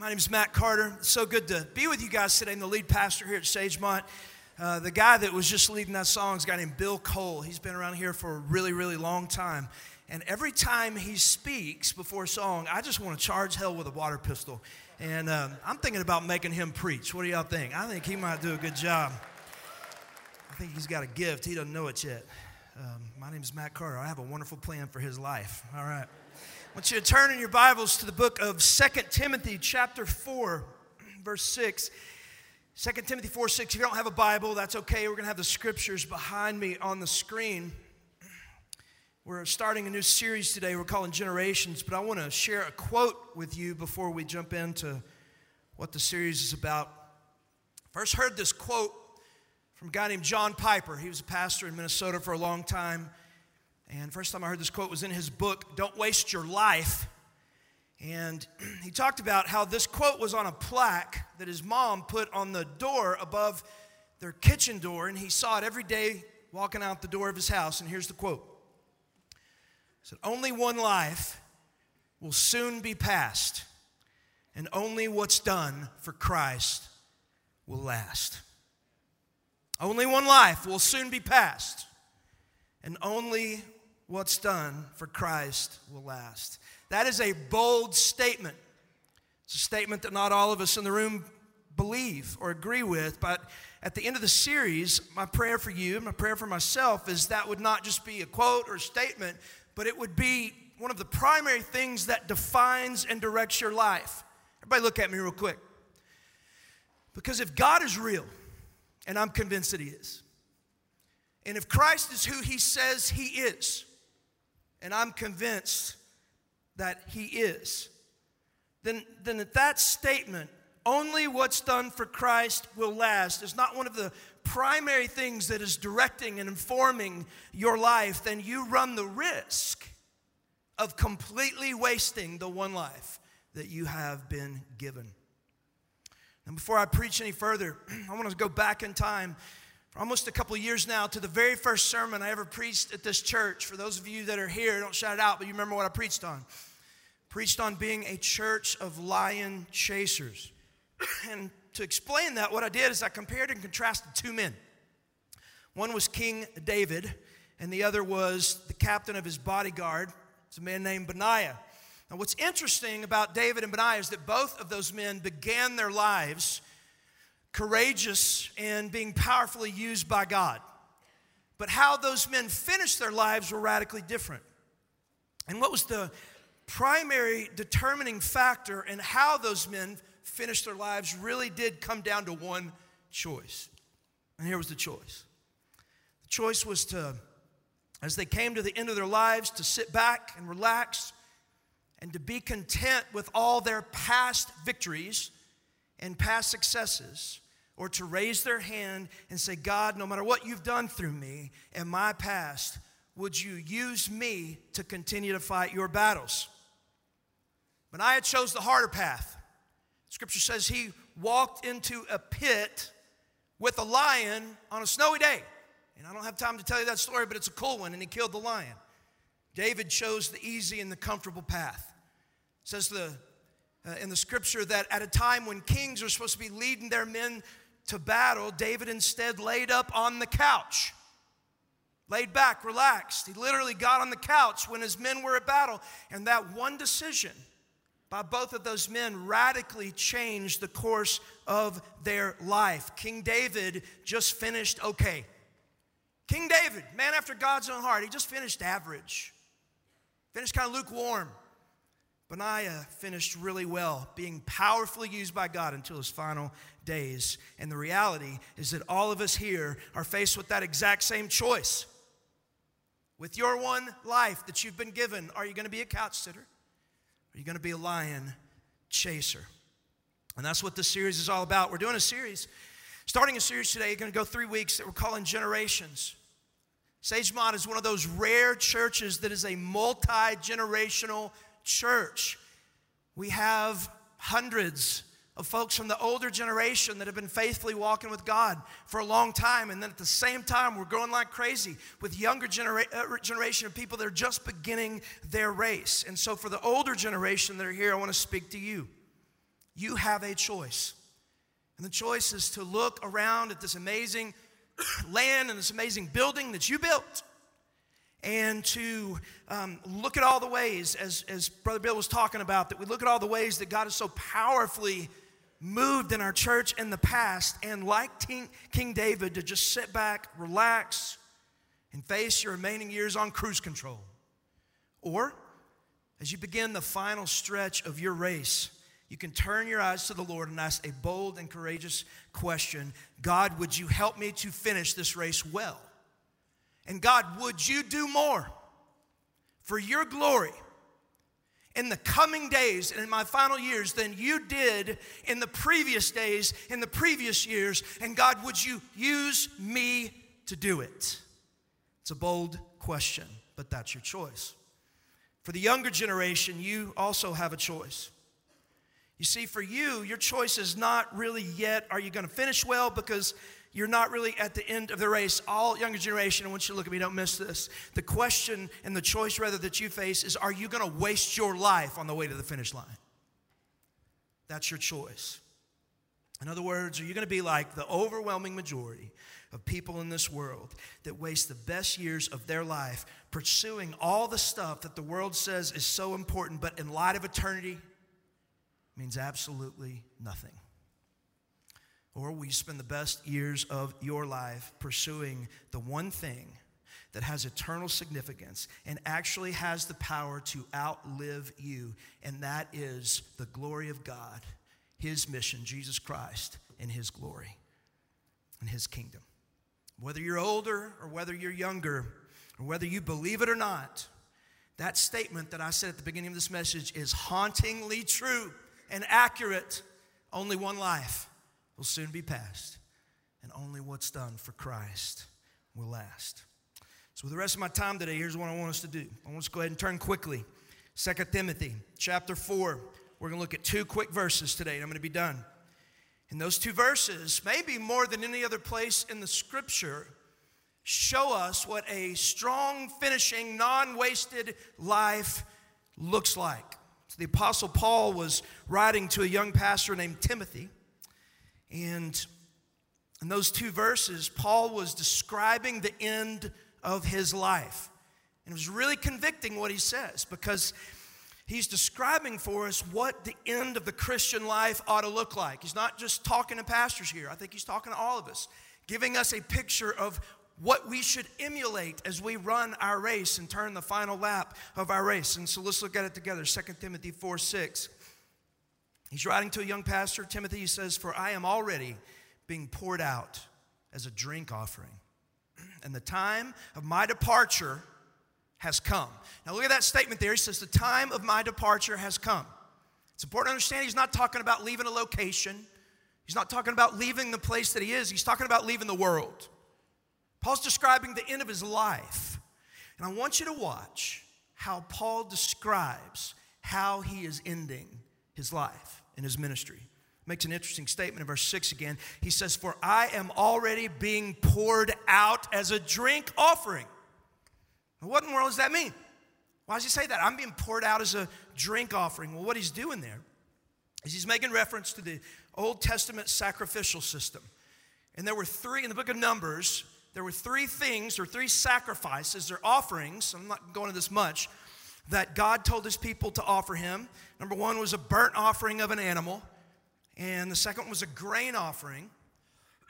My name is Matt Carter. It's so good to be with you guys today. I'm the lead pastor here at Sagemont. Uh, the guy that was just leading that song is a guy named Bill Cole. He's been around here for a really, really long time. And every time he speaks before a song, I just want to charge hell with a water pistol. And um, I'm thinking about making him preach. What do y'all think? I think he might do a good job. I think he's got a gift. He doesn't know it yet. Um, my name is Matt Carter. I have a wonderful plan for his life. All right. I want you to turn in your Bibles to the book of Second Timothy, chapter 4, verse 6. 2 Timothy 4 6. If you don't have a Bible, that's okay. We're going to have the scriptures behind me on the screen. We're starting a new series today we're calling Generations, but I want to share a quote with you before we jump into what the series is about. First heard this quote from a guy named John Piper. He was a pastor in Minnesota for a long time. And first time I heard this quote was in his book, Don't Waste Your Life. And he talked about how this quote was on a plaque that his mom put on the door above their kitchen door, and he saw it every day walking out the door of his house. And here's the quote He said, Only one life will soon be passed, and only what's done for Christ will last. Only one life will soon be passed, and only what's done for Christ will last. That is a bold statement. It's a statement that not all of us in the room believe or agree with, but at the end of the series, my prayer for you, my prayer for myself is that would not just be a quote or a statement, but it would be one of the primary things that defines and directs your life. Everybody, look at me real quick. Because if God is real, and I'm convinced that He is, and if Christ is who He says He is, and I'm convinced that He is, then, then at that statement, only what's done for Christ will last is not one of the primary things that is directing and informing your life, then you run the risk of completely wasting the one life that you have been given. And before I preach any further, I want to go back in time for almost a couple years now to the very first sermon I ever preached at this church. For those of you that are here, don't shout it out, but you remember what I preached on. Preached on being a church of lion chasers. and to explain that, what I did is I compared and contrasted two men. One was King David, and the other was the captain of his bodyguard. It's a man named Benaiah. Now, what's interesting about David and Benaiah is that both of those men began their lives courageous and being powerfully used by God. But how those men finished their lives were radically different. And what was the primary determining factor in how those men finished their lives really did come down to one choice. And here was the choice the choice was to, as they came to the end of their lives, to sit back and relax and to be content with all their past victories and past successes, or to raise their hand and say, God, no matter what you've done through me and my past, would you use me to continue to fight your battles? but Benaiah chose the harder path. Scripture says he walked into a pit with a lion on a snowy day. And I don't have time to tell you that story, but it's a cool one, and he killed the lion. David chose the easy and the comfortable path. It says the uh, in the scripture that at a time when kings are supposed to be leading their men to battle, David instead laid up on the couch. Laid back, relaxed. He literally got on the couch when his men were at battle. And that one decision by both of those men radically changed the course of their life. King David just finished okay. King David, man after God's own heart, he just finished average, finished kind of lukewarm. Benaiah finished really well, being powerfully used by God until his final days. And the reality is that all of us here are faced with that exact same choice. With your one life that you've been given, are you going to be a couch sitter? Are you going to be a lion chaser? And that's what this series is all about. We're doing a series, starting a series today, You're going to go three weeks that we're calling Generations. Sagemont is one of those rare churches that is a multi generational church. We have hundreds of folks from the older generation that have been faithfully walking with God for a long time. And then at the same time, we're growing like crazy with younger genera- uh, generation of people that are just beginning their race. And so for the older generation that are here, I want to speak to you. you have a choice. And the choice is to look around at this amazing land and this amazing building that you built and to um, look at all the ways, as, as Brother Bill was talking about, that we look at all the ways that God has so powerfully moved in our church in the past, and like King, King David, to just sit back, relax, and face your remaining years on cruise control. Or, as you begin the final stretch of your race, you can turn your eyes to the Lord and ask a bold and courageous question God, would you help me to finish this race well? And God, would you do more for your glory in the coming days and in my final years than you did in the previous days, in the previous years? And God, would you use me to do it? It's a bold question, but that's your choice. For the younger generation, you also have a choice. You see, for you, your choice is not really yet are you going to finish well because you're not really at the end of the race. All younger generation, I want you to look at me, don't miss this. The question and the choice, rather, that you face is are you going to waste your life on the way to the finish line? That's your choice. In other words, are you going to be like the overwhelming majority of people in this world that waste the best years of their life pursuing all the stuff that the world says is so important, but in light of eternity, means absolutely nothing. Or will you spend the best years of your life pursuing the one thing that has eternal significance and actually has the power to outlive you? And that is the glory of God, His mission, Jesus Christ, and His glory and His kingdom. Whether you're older or whether you're younger, or whether you believe it or not, that statement that I said at the beginning of this message is hauntingly true and accurate. Only one life will soon be past, and only what's done for Christ will last. So, with the rest of my time today, here's what I want us to do. I want us to go ahead and turn quickly. 2 Timothy chapter 4. We're going to look at two quick verses today, and I'm going to be done. And those two verses, maybe more than any other place in the scripture, show us what a strong, finishing, non wasted life looks like. So the Apostle Paul was writing to a young pastor named Timothy. And in those two verses, Paul was describing the end of his life. And it was really convicting what he says because he's describing for us what the end of the Christian life ought to look like. He's not just talking to pastors here, I think he's talking to all of us, giving us a picture of what we should emulate as we run our race and turn the final lap of our race. And so let's look at it together 2 Timothy 4 6. He's writing to a young pastor, Timothy. He says, For I am already being poured out as a drink offering, and the time of my departure has come. Now look at that statement there. He says, The time of my departure has come. It's important to understand he's not talking about leaving a location. He's not talking about leaving the place that he is. He's talking about leaving the world. Paul's describing the end of his life. And I want you to watch how Paul describes how he is ending his life and his ministry. Makes an interesting statement in verse 6 again. He says, For I am already being poured out as a drink offering. what in the world does that mean? Why does he say that? I'm being poured out as a drink offering. Well, what he's doing there is he's making reference to the Old Testament sacrificial system. And there were three in the book of Numbers, there were three things or three sacrifices or offerings. I'm not going into this much that God told his people to offer him. Number one was a burnt offering of an animal, and the second was a grain offering.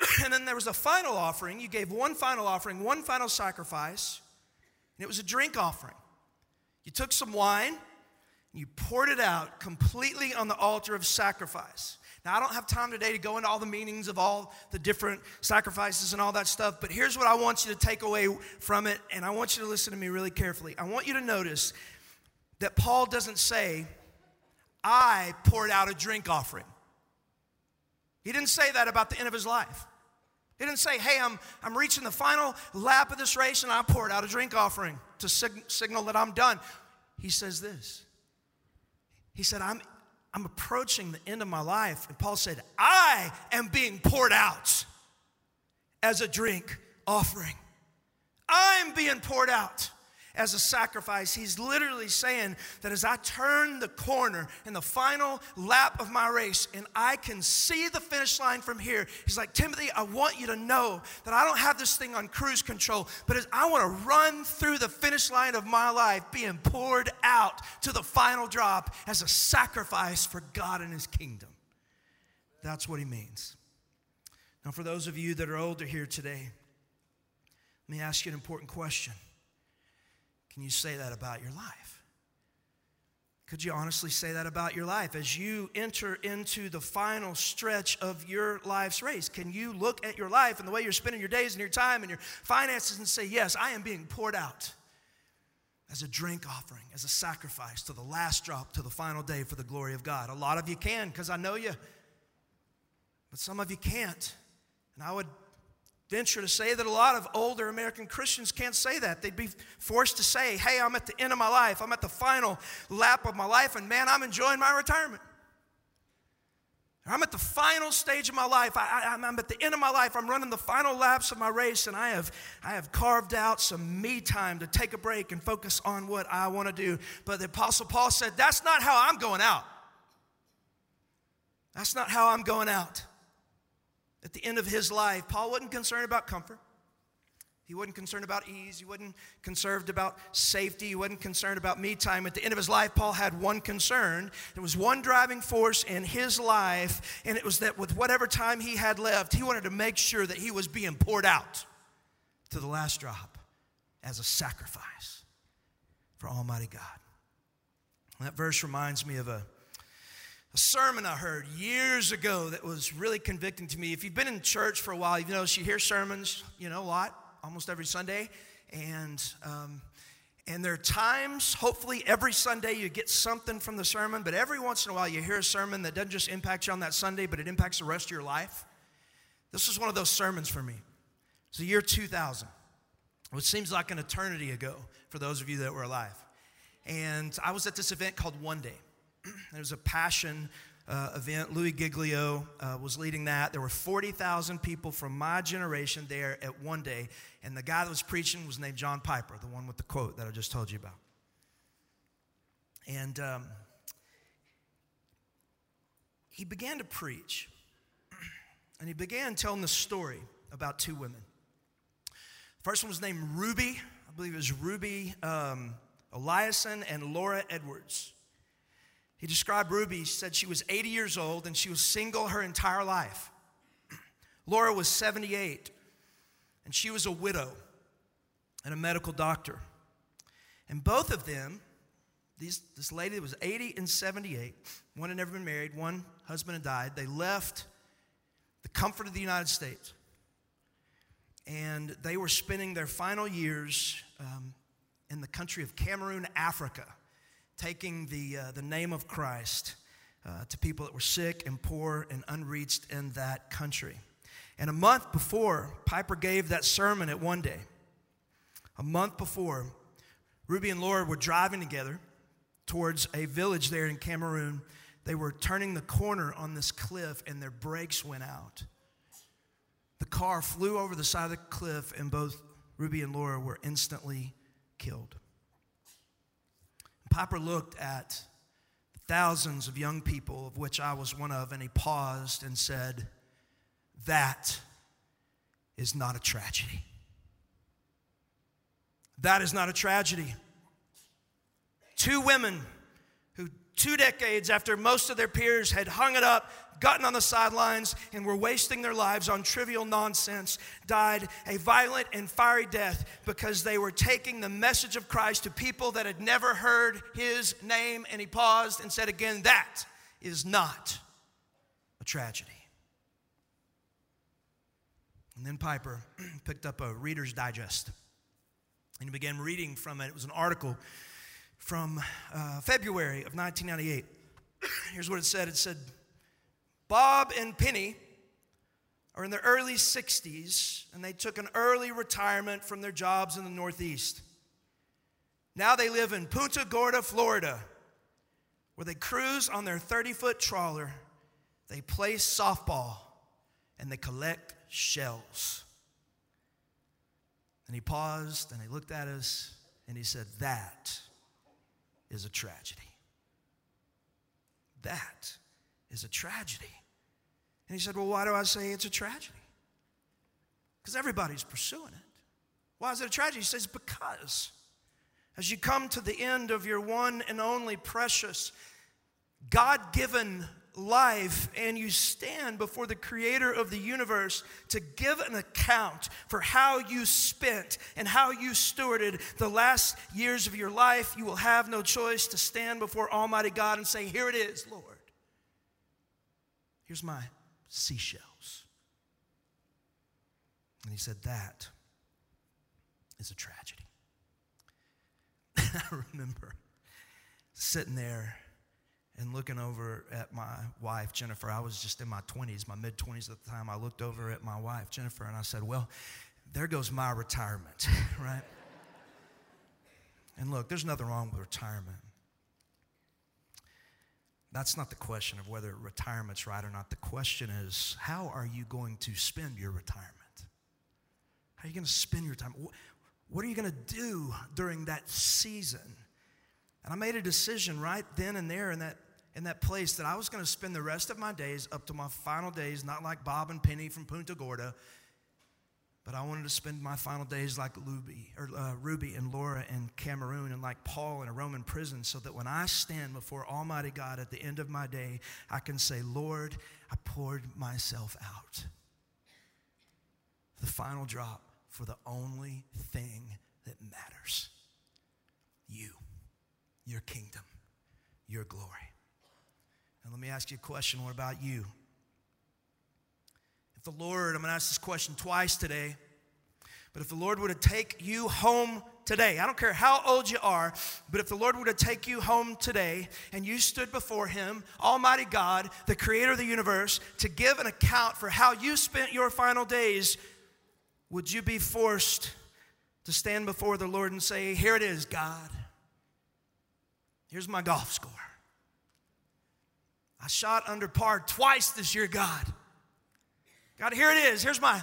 and then there was a final offering. You gave one final offering, one final sacrifice, and it was a drink offering. You took some wine, and you poured it out completely on the altar of sacrifice. Now, I don't have time today to go into all the meanings of all the different sacrifices and all that stuff, but here's what I want you to take away from it, and I want you to listen to me really carefully. I want you to notice that Paul doesn't say, I poured out a drink offering. He didn't say that about the end of his life. He didn't say, hey, I'm, I'm reaching the final lap of this race and I poured out a drink offering to sig- signal that I'm done. He says this. He said, I'm I'm approaching the end of my life. And Paul said, I am being poured out as a drink offering. I'm being poured out as a sacrifice. He's literally saying that as I turn the corner in the final lap of my race and I can see the finish line from here, he's like, Timothy, I want you to know that I don't have this thing on cruise control, but as I want to run through the finish line of my life being poured out to the final drop as a sacrifice for God and his kingdom. That's what he means. Now, for those of you that are older here today, let me ask you an important question. Can you say that about your life? Could you honestly say that about your life as you enter into the final stretch of your life's race? Can you look at your life and the way you're spending your days and your time and your finances and say, Yes, I am being poured out as a drink offering, as a sacrifice to the last drop, to the final day for the glory of God? A lot of you can because I know you, but some of you can't. And I would venture to say that a lot of older American Christians can't say that. They'd be forced to say, hey, I'm at the end of my life, I'm at the final lap of my life, and man, I'm enjoying my retirement. I'm at the final stage of my life. I, am at the end of my life. I'm running the final laps of my race, and I have, I have carved out some me time to take a break and focus on what I want to do. But the Apostle Paul said, That's not how I'm going out. That's not how I'm going out. At the end of his life, Paul wasn't concerned about comfort. He wasn't concerned about ease. He wasn't concerned about safety. He wasn't concerned about me time. At the end of his life, Paul had one concern. There was one driving force in his life, and it was that with whatever time he had left, he wanted to make sure that he was being poured out to the last drop as a sacrifice for Almighty God. That verse reminds me of a a sermon I heard years ago that was really convicting to me. If you've been in church for a while, you know you hear sermons, you know, a lot, almost every Sunday, and um, and there are times, hopefully every Sunday you get something from the sermon, but every once in a while you hear a sermon that doesn't just impact you on that Sunday, but it impacts the rest of your life. This was one of those sermons for me. It's the year 2000, which seems like an eternity ago for those of you that were alive. And I was at this event called One Day. There was a passion uh, event. Louis Giglio uh, was leading that. There were 40,000 people from my generation there at one day. And the guy that was preaching was named John Piper, the one with the quote that I just told you about. And um, he began to preach. And he began telling the story about two women. First one was named Ruby. I believe it was Ruby um, Eliason and Laura Edwards. He described Ruby, he said she was 80 years old and she was single her entire life. Laura was 78 and she was a widow and a medical doctor. And both of them, these, this lady was 80 and 78, one had never been married, one husband had died, they left the comfort of the United States. And they were spending their final years um, in the country of Cameroon, Africa taking the, uh, the name of Christ uh, to people that were sick and poor and unreached in that country. And a month before, Piper gave that sermon at one day. A month before, Ruby and Laura were driving together towards a village there in Cameroon. They were turning the corner on this cliff and their brakes went out. The car flew over the side of the cliff, and both Ruby and Laura were instantly killed. Piper looked at thousands of young people, of which I was one of, and he paused and said, That is not a tragedy. That is not a tragedy. Two women who, two decades after most of their peers had hung it up, gotten on the sidelines and were wasting their lives on trivial nonsense died a violent and fiery death because they were taking the message of Christ to people that had never heard his name. And he paused and said again, That is not a tragedy. And then Piper picked up a Reader's Digest and he began reading from it. It was an article from uh, February of 1998. Here's what it said it said, Bob and Penny are in their early 60s and they took an early retirement from their jobs in the Northeast. Now they live in Punta Gorda, Florida, where they cruise on their 30 foot trawler, they play softball, and they collect shells. And he paused and he looked at us And he said, That is a tragedy. That is a tragedy. And he said, Well, why do I say it's a tragedy? Because everybody's pursuing it. Why is it a tragedy? He says, Because as you come to the end of your one and only precious, God given life and you stand before the creator of the universe to give an account for how you spent and how you stewarded the last years of your life, you will have no choice to stand before Almighty God and say, Here it is, Lord. Here's my seashells. And he said, That is a tragedy. I remember sitting there and looking over at my wife, Jennifer. I was just in my 20s, my mid 20s at the time. I looked over at my wife, Jennifer, and I said, Well, there goes my retirement, right? and look, there's nothing wrong with retirement. That's not the question of whether retirement's right or not. The question is, how are you going to spend your retirement? How are you going to spend your time? What are you going to do during that season? And I made a decision right then and there in that, in that place that I was going to spend the rest of my days up to my final days, not like Bob and Penny from Punta Gorda, but I wanted to spend my final days like Ruby, or, uh, Ruby and Laura in Cameroon and like Paul in a Roman prison so that when I stand before Almighty God at the end of my day, I can say, Lord, I poured myself out. The final drop for the only thing that matters you, your kingdom, your glory. And let me ask you a question what about you? If the Lord, I'm going to ask this question twice today, but if the Lord were to take you home today, I don't care how old you are, but if the Lord were to take you home today and you stood before Him, Almighty God, the creator of the universe, to give an account for how you spent your final days, would you be forced to stand before the Lord and say, Here it is, God. Here's my golf score. I shot under par twice this year, God. God, here it is. Here's my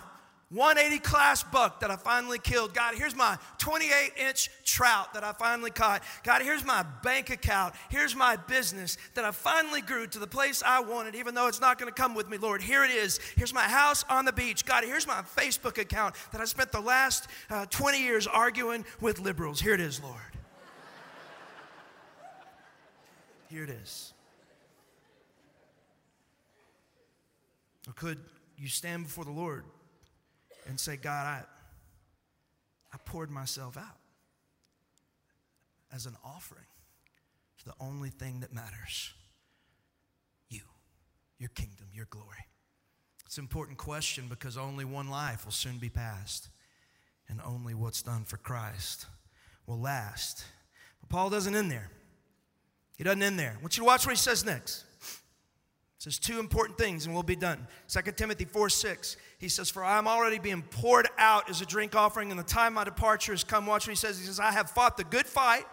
180 class buck that I finally killed. God, here's my 28 inch trout that I finally caught. God, here's my bank account. Here's my business that I finally grew to the place I wanted, even though it's not going to come with me, Lord. Here it is. Here's my house on the beach. God, here's my Facebook account that I spent the last uh, 20 years arguing with liberals. Here it is, Lord. Here it is. Or could you stand before the Lord and say, God, I, I poured myself out as an offering to the only thing that matters you, your kingdom, your glory. It's an important question because only one life will soon be passed, and only what's done for Christ will last. But Paul doesn't end there. He doesn't end there. I want you to watch what he says next. Says two important things and we'll be done. 2 Timothy 4 6. He says, For I am already being poured out as a drink offering, and the time my departure has come. Watch what he says. He says, I have fought the good fight,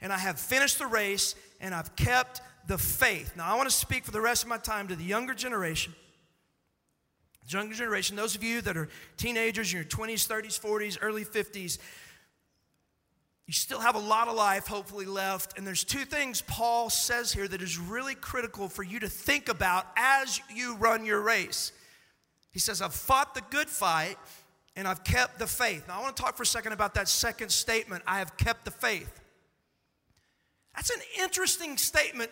and I have finished the race, and I've kept the faith. Now, I want to speak for the rest of my time to the younger generation. The younger generation, those of you that are teenagers, in your 20s, 30s, 40s, early 50s, you still have a lot of life, hopefully, left. And there's two things Paul says here that is really critical for you to think about as you run your race. He says, I've fought the good fight and I've kept the faith. Now, I want to talk for a second about that second statement I have kept the faith. That's an interesting statement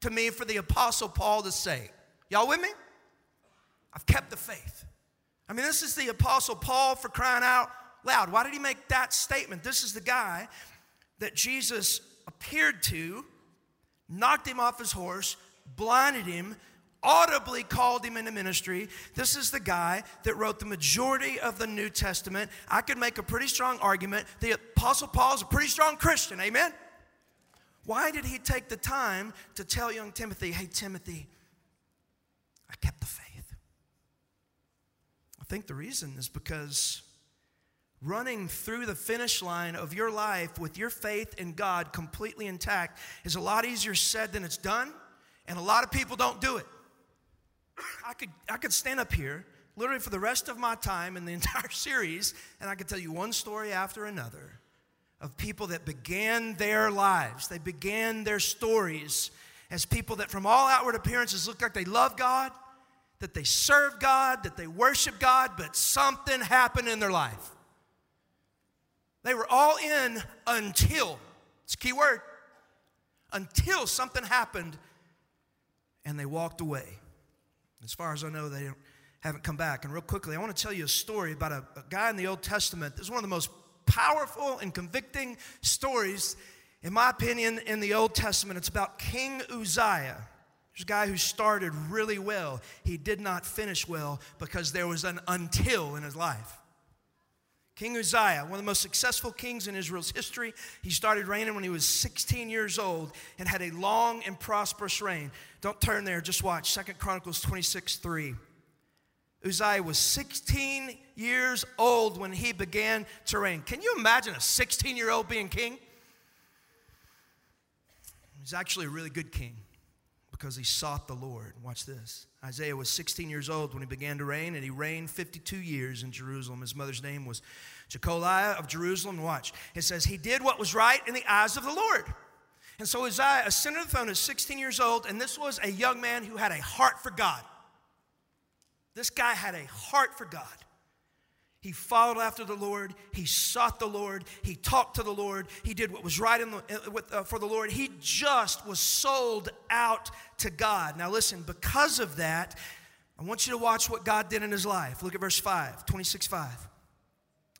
to me for the Apostle Paul to say. Y'all with me? I've kept the faith. I mean, this is the Apostle Paul for crying out loud. Why did he make that statement? This is the guy that Jesus appeared to, knocked him off his horse, blinded him, audibly called him into ministry. This is the guy that wrote the majority of the New Testament. I could make a pretty strong argument. The Apostle Paul is a pretty strong Christian, amen? Why did he take the time to tell young Timothy, hey, Timothy, I kept the faith? I think the reason is because running through the finish line of your life with your faith in God completely intact is a lot easier said than it's done, and a lot of people don't do it. I could, I could stand up here literally for the rest of my time in the entire series, and I could tell you one story after another of people that began their lives, they began their stories as people that, from all outward appearances, look like they love God, that they serve God, that they worship God, but something happened in their life. They were all in until, it's a key word, until something happened and they walked away. As far as I know, they haven't come back. And real quickly, I want to tell you a story about a, a guy in the Old Testament. This is one of the most powerful and convicting stories, in my opinion, in the Old Testament. It's about King Uzziah. There's a guy who started really well. He did not finish well because there was an until in his life. King Uzziah, one of the most successful kings in Israel's history, he started reigning when he was 16 years old and had a long and prosperous reign. Don't turn there, just watch. Second Chronicles 26 3. Uzziah was 16 years old when he began to reign. Can you imagine a 16 year old being king? He's actually a really good king because he sought the Lord. Watch this. Uzziah was 16 years old when he began to reign, and he reigned 52 years in Jerusalem. His mother's name was Jecoliah of Jerusalem. Watch. It says, He did what was right in the eyes of the Lord. And so Uzziah ascended the throne at 16 years old, and this was a young man who had a heart for God. This guy had a heart for God. He followed after the Lord. He sought the Lord. He talked to the Lord. He did what was right the, with, uh, for the Lord. He just was sold out to God. Now, listen, because of that, I want you to watch what God did in his life. Look at verse 5, 26 5.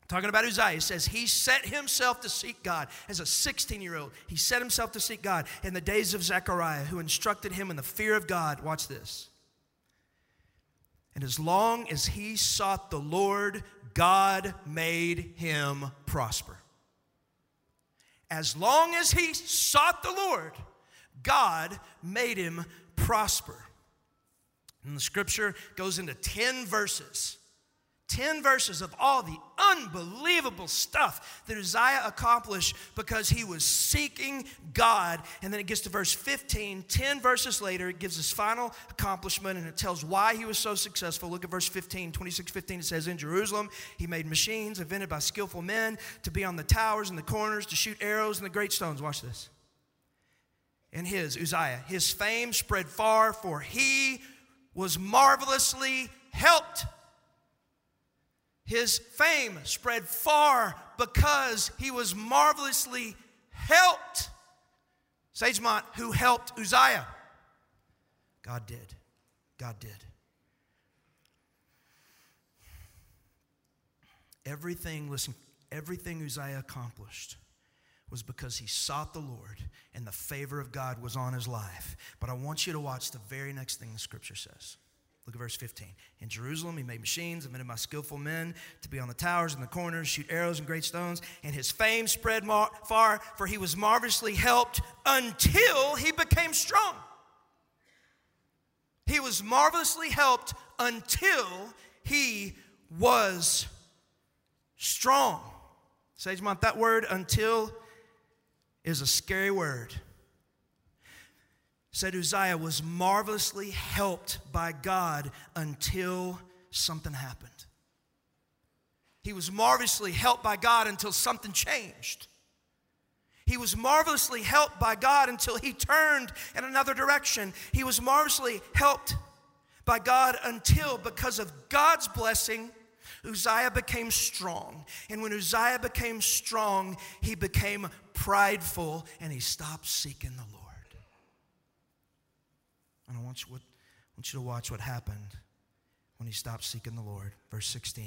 Talking about Uzziah, says, He set himself to seek God. As a 16 year old, he set himself to seek God in the days of Zechariah, who instructed him in the fear of God. Watch this. And as long as he sought the Lord, God made him prosper. As long as he sought the Lord, God made him prosper. And the scripture goes into 10 verses 10 verses of all the unbelievable stuff that Uzziah accomplished because he was seeking God. And then it gets to verse 15. 10 verses later, it gives his final accomplishment and it tells why he was so successful. Look at verse 15, 26 15. It says, In Jerusalem, he made machines invented by skillful men to be on the towers and the corners, to shoot arrows and the great stones. Watch this. In his, Uzziah, his fame spread far, for he was marvelously helped his fame spread far because he was marvelously helped. Sagemont, who helped Uzziah? God did. God did. Everything, listen, everything Uzziah accomplished was because he sought the Lord and the favor of God was on his life. But I want you to watch the very next thing the scripture says. Look at verse 15. In Jerusalem, he made machines and invented by skillful men to be on the towers and the corners, shoot arrows and great stones. And his fame spread mar- far, for he was marvelously helped until he became strong. He was marvelously helped until he was strong. Sagemont, that word until is a scary word said Uzziah was marvelously helped by God until something happened. He was marvelously helped by God until something changed. He was marvelously helped by God until he turned in another direction. He was marvelously helped by God until, because of God's blessing, Uzziah became strong. And when Uzziah became strong, he became prideful and he stopped seeking the Lord. And I want you, I want you to watch what happened when he stopped seeking the Lord. Verse 16.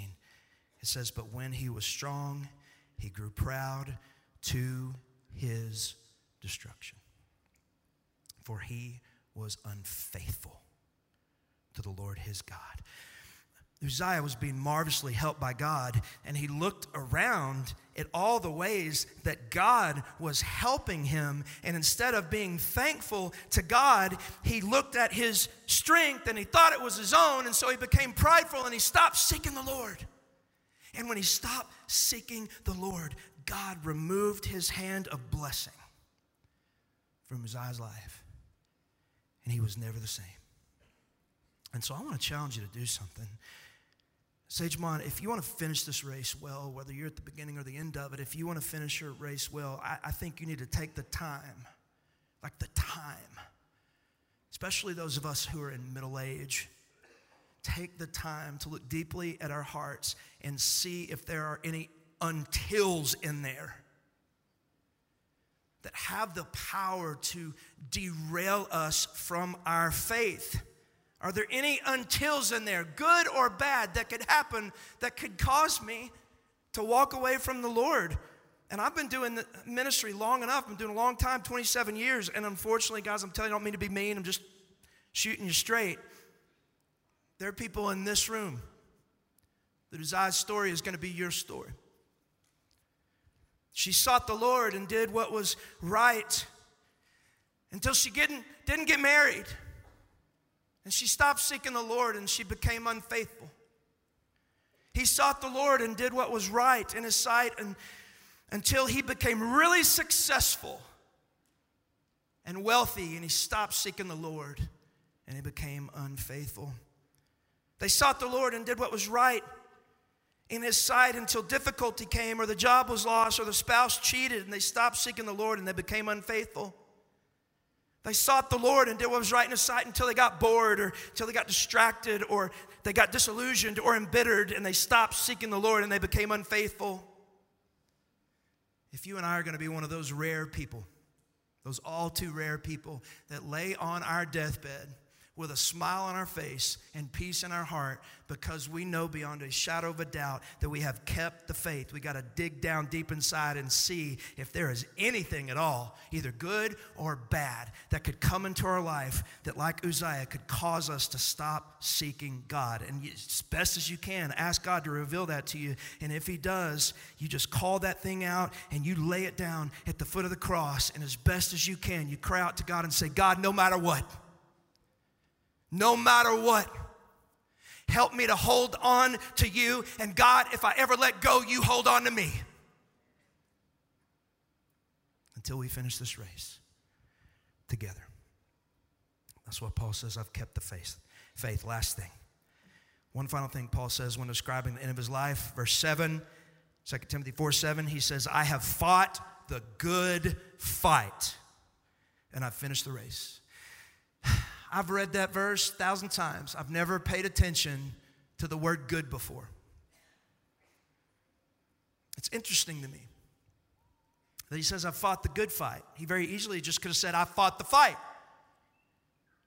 It says, But when he was strong, he grew proud to his destruction. For he was unfaithful to the Lord his God. Uzziah was being marvelously helped by God, and he looked around at all the ways that God was helping him. And instead of being thankful to God, he looked at his strength and he thought it was his own, and so he became prideful and he stopped seeking the Lord. And when he stopped seeking the Lord, God removed his hand of blessing from Uzziah's life, and he was never the same. And so I want to challenge you to do something Sagemont, if you want to finish this race well, whether you're at the beginning or the end of it, if you want to finish your race well, I, I think you need to take the time, like the time, especially those of us who are in middle age, take the time to look deeply at our hearts and see if there are any untils in there that have the power to derail us from our faith. Are there any untils in there, good or bad, that could happen that could cause me to walk away from the Lord? And I've been doing the ministry long enough. I've been doing a long time, 27 years. And unfortunately, guys, I'm telling you, I don't mean to be mean. I'm just shooting you straight. There are people in this room that Uzziah's story is going to be your story. She sought the Lord and did what was right until she didn't, didn't get married. And she stopped seeking the Lord and she became unfaithful. He sought the Lord and did what was right in his sight and, until he became really successful and wealthy and he stopped seeking the Lord and he became unfaithful. They sought the Lord and did what was right in his sight until difficulty came or the job was lost or the spouse cheated and they stopped seeking the Lord and they became unfaithful. They sought the Lord and did what was right in His sight until they got bored or until they got distracted or they got disillusioned or embittered and they stopped seeking the Lord and they became unfaithful. If you and I are going to be one of those rare people, those all too rare people that lay on our deathbed with a smile on our face and peace in our heart because we know beyond a shadow of a doubt that we have kept the faith. We got to dig down deep inside and see if there is anything at all, either good or bad, that could come into our life that, like Uzziah, could cause us to stop seeking God. And as best as you can, ask God to reveal that to you. And if He does, you just call that thing out and you lay it down at the foot of the cross. And as best as you can, you cry out to God and say, God, no matter what, no matter what. Help me to hold on to you. And God, if I ever let go, you hold on to me. Until we finish this race together. That's what Paul says. I've kept the faith. Faith. Last thing. One final thing Paul says when describing the end of his life, verse 7, 2 Timothy 4 7, he says, I have fought the good fight and I've finished the race. I've read that verse a thousand times. I've never paid attention to the word good before. It's interesting to me that he says, I fought the good fight. He very easily just could have said, I fought the fight.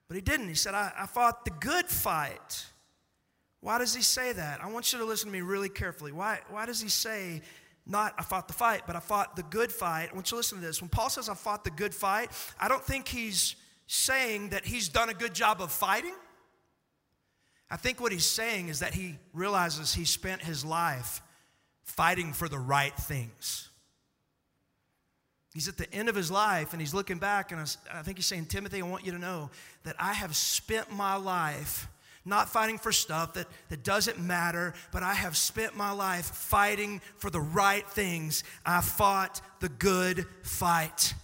But he didn't. He said, I, I fought the good fight. Why does he say that? I want you to listen to me really carefully. Why, why does he say, not I fought the fight, but I fought the good fight? I want you to listen to this. When Paul says I fought the good fight, I don't think he's saying that he's done a good job of fighting. I think what he's saying is that he realizes he spent his life fighting for the right things. He's at the end of his life and he's looking back, and I think he's saying, Timothy, I want you to know that I have spent my life not fighting for stuff that, that doesn't matter, but I have spent my life fighting for the right things. I fought the good fight.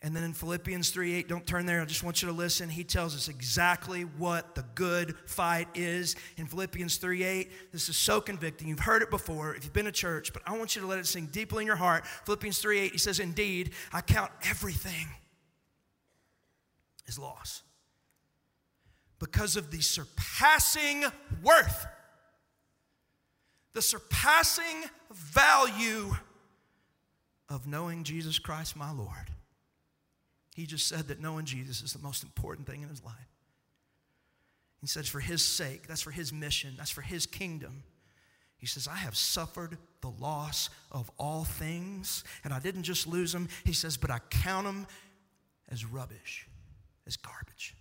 And then in Philippians 3 8, don't turn there, I just want you to listen. He tells us exactly what the good fight is. In Philippians 3 8, this is so convicting. You've heard it before if you've been to church, but I want you to let it sink deeply in your heart. Philippians 3 8, he says, Indeed, I count everything as loss because of the surpassing worth, the surpassing value of knowing Jesus Christ, my Lord. He just said that knowing Jesus is the most important thing in his life. He says, for his sake, that's for his mission, that's for his kingdom. He says, I have suffered the loss of all things, and I didn't just lose them. He says, but I count them as rubbish, as garbage.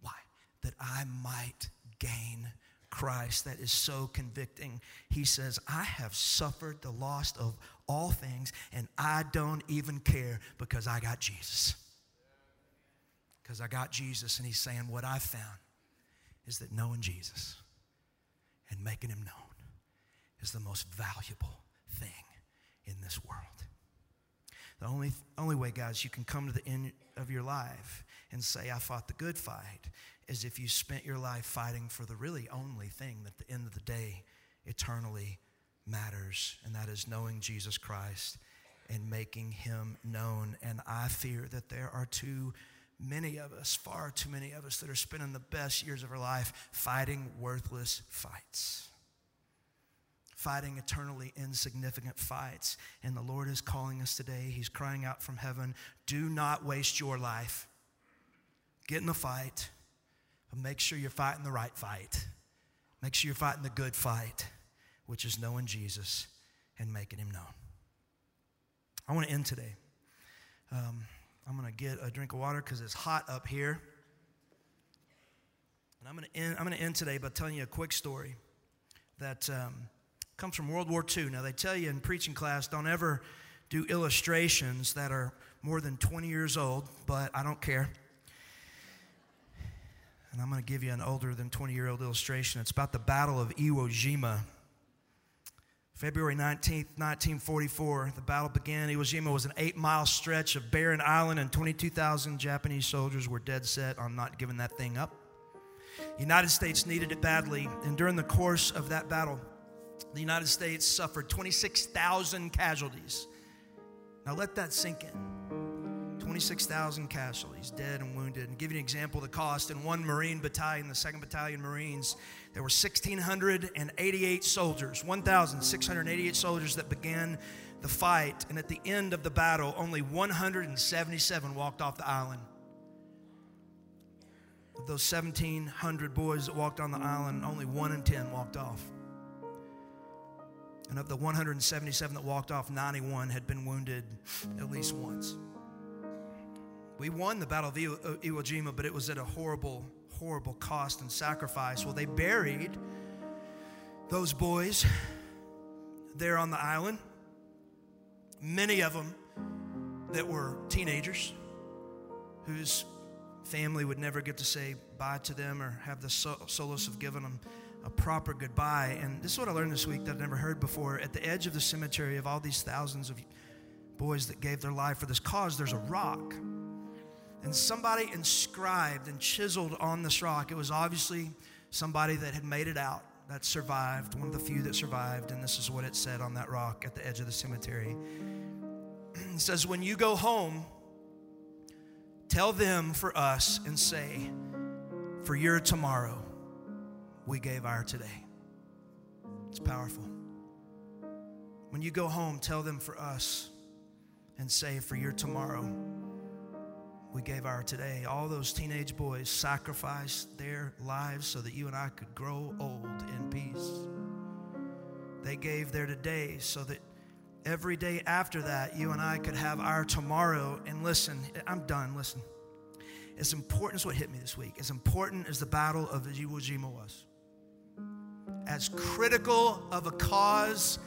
Why? That I might gain Christ. That is so convicting. He says, I have suffered the loss of all things, and I don't even care because I got Jesus. Because I got Jesus, and He's saying, What I found is that knowing Jesus and making Him known is the most valuable thing in this world. The only, only way, guys, you can come to the end of your life and say, I fought the good fight, is if you spent your life fighting for the really only thing that at the end of the day eternally matters, and that is knowing Jesus Christ and making him known. And I fear that there are too many of us, far too many of us, that are spending the best years of our life fighting worthless fights. Fighting eternally insignificant fights. And the Lord is calling us today. He's crying out from heaven do not waste your life. Get in the fight, but make sure you're fighting the right fight. Make sure you're fighting the good fight, which is knowing Jesus and making him known. I want to end today. Um, I'm going to get a drink of water because it's hot up here. And I'm going to end, today by telling you a quick story that um, comes from World War II. Now, they tell you in preaching class don't ever do illustrations that are more than 20 years old, but I don't care. And I'm going to give you an older than 20 year old illustration. It's about the Battle of Iwo Jima. February 19th, 1944, the battle began. Iwo Jima was an eight mile stretch of barren island, and 22,000 Japanese soldiers were dead set on not giving that thing up. The United States needed it badly, and during the course of that battle, the United States suffered 26,000 casualties. Now let that sink in. 26,000 casualties, dead and wounded. And give you an example of the cost in one Marine battalion, the 2nd Battalion Marines, there were 1,688 soldiers, 1,688 soldiers that began the fight. And at the end of the battle, only 177 walked off the island. Of those 1,700 boys that walked on the island, only one in 10 walked off. And of the 177 that walked off, 91 had been wounded at least once. We won the Battle of Iwo, uh, Iwo Jima, but it was at a horrible, horrible cost and sacrifice. Well, they buried those boys there on the island, many of them that were teenagers whose family would never get to say bye to them or have the solace of giving them a proper goodbye. And this is what I learned this week that I've never heard before. At the edge of the cemetery of all these thousands of boys that gave their life for this cause, there's a rock and somebody inscribed and chiseled on this rock. It was obviously somebody that had made it out, that survived, one of the few that survived. And this is what it said on that rock at the edge of the cemetery. It says, When you go home, tell them for us and say, For your tomorrow, we gave our today. It's powerful. When you go home, tell them for us and say, For your tomorrow, we gave our today. All those teenage boys sacrificed their lives so that you and I could grow old in peace. They gave their today so that every day after that, you and I could have our tomorrow. And listen, I'm done. Listen. As important as what hit me this week, as important as the Battle of Iwo Jima was, as critical of a cause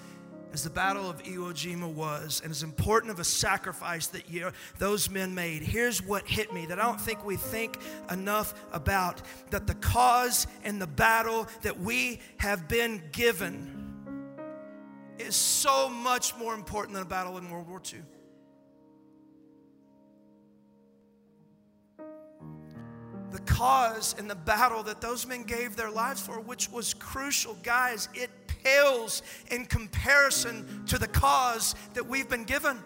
as the Battle of Iwo Jima was, and as important of a sacrifice that you, those men made, here's what hit me that I don't think we think enough about that the cause and the battle that we have been given is so much more important than a battle in World War II. The cause and the battle that those men gave their lives for, which was crucial, guys, it pales in comparison to the cause that we've been given.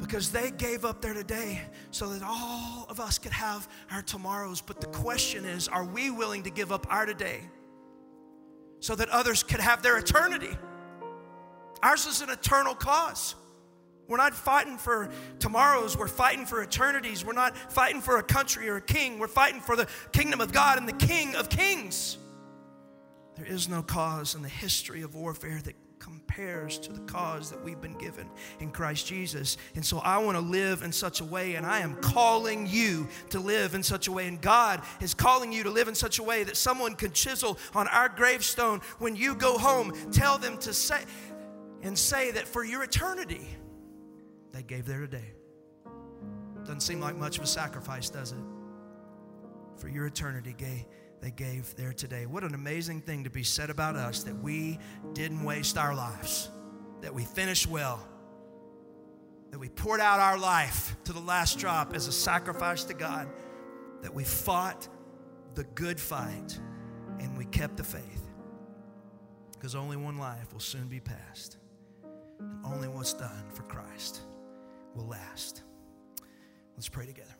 Because they gave up their today so that all of us could have our tomorrows. But the question is are we willing to give up our today so that others could have their eternity? Ours is an eternal cause. We're not fighting for tomorrows. We're fighting for eternities. We're not fighting for a country or a king. We're fighting for the kingdom of God and the King of kings. There is no cause in the history of warfare that compares to the cause that we've been given in Christ Jesus. And so I want to live in such a way, and I am calling you to live in such a way. And God is calling you to live in such a way that someone can chisel on our gravestone when you go home, tell them to say, and say that for your eternity, they gave their today. Doesn't seem like much of a sacrifice, does it? For your eternity, gay they gave their today. What an amazing thing to be said about us that we didn't waste our lives, that we finished well, that we poured out our life to the last drop as a sacrifice to God that we fought the good fight and we kept the faith. Because only one life will soon be passed, and only what's done for Christ will last. Let's pray together.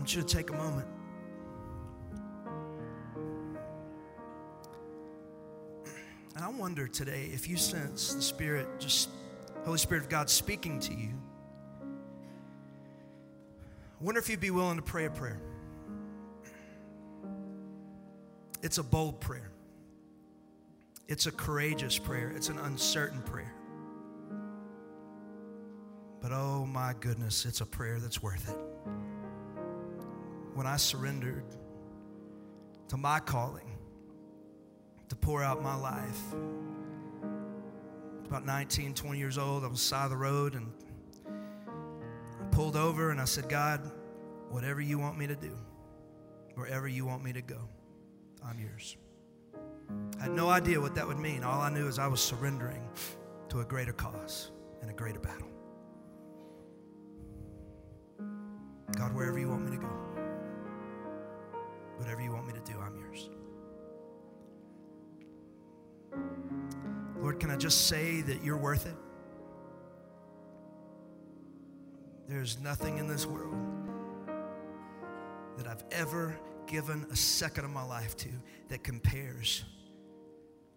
Want you to take a moment. And I wonder today if you sense the Spirit, just Holy Spirit of God speaking to you. I wonder if you'd be willing to pray a prayer. It's a bold prayer. It's a courageous prayer. It's an uncertain prayer. But oh my goodness, it's a prayer that's worth it. When I surrendered to my calling to pour out my life, about 19, 20 years old, I was side of the road and I pulled over and I said, God, whatever you want me to do, wherever you want me to go, I'm yours. I had no idea what that would mean. All I knew is I was surrendering to a greater cause and a greater battle. God, wherever you want me to go, whatever you want me to do, I'm yours. Lord, can I just say that you're worth it? There's nothing in this world that I've ever given a second of my life to that compares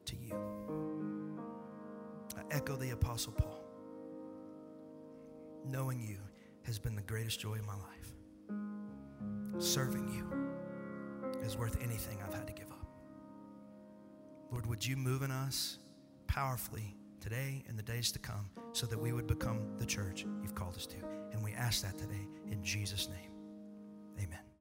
to you. I echo the Apostle Paul. Knowing you has been the greatest joy in my life. Serving you is worth anything I've had to give up. Lord, would you move in us powerfully today and the days to come so that we would become the church you've called us to? And we ask that today in Jesus' name. Amen.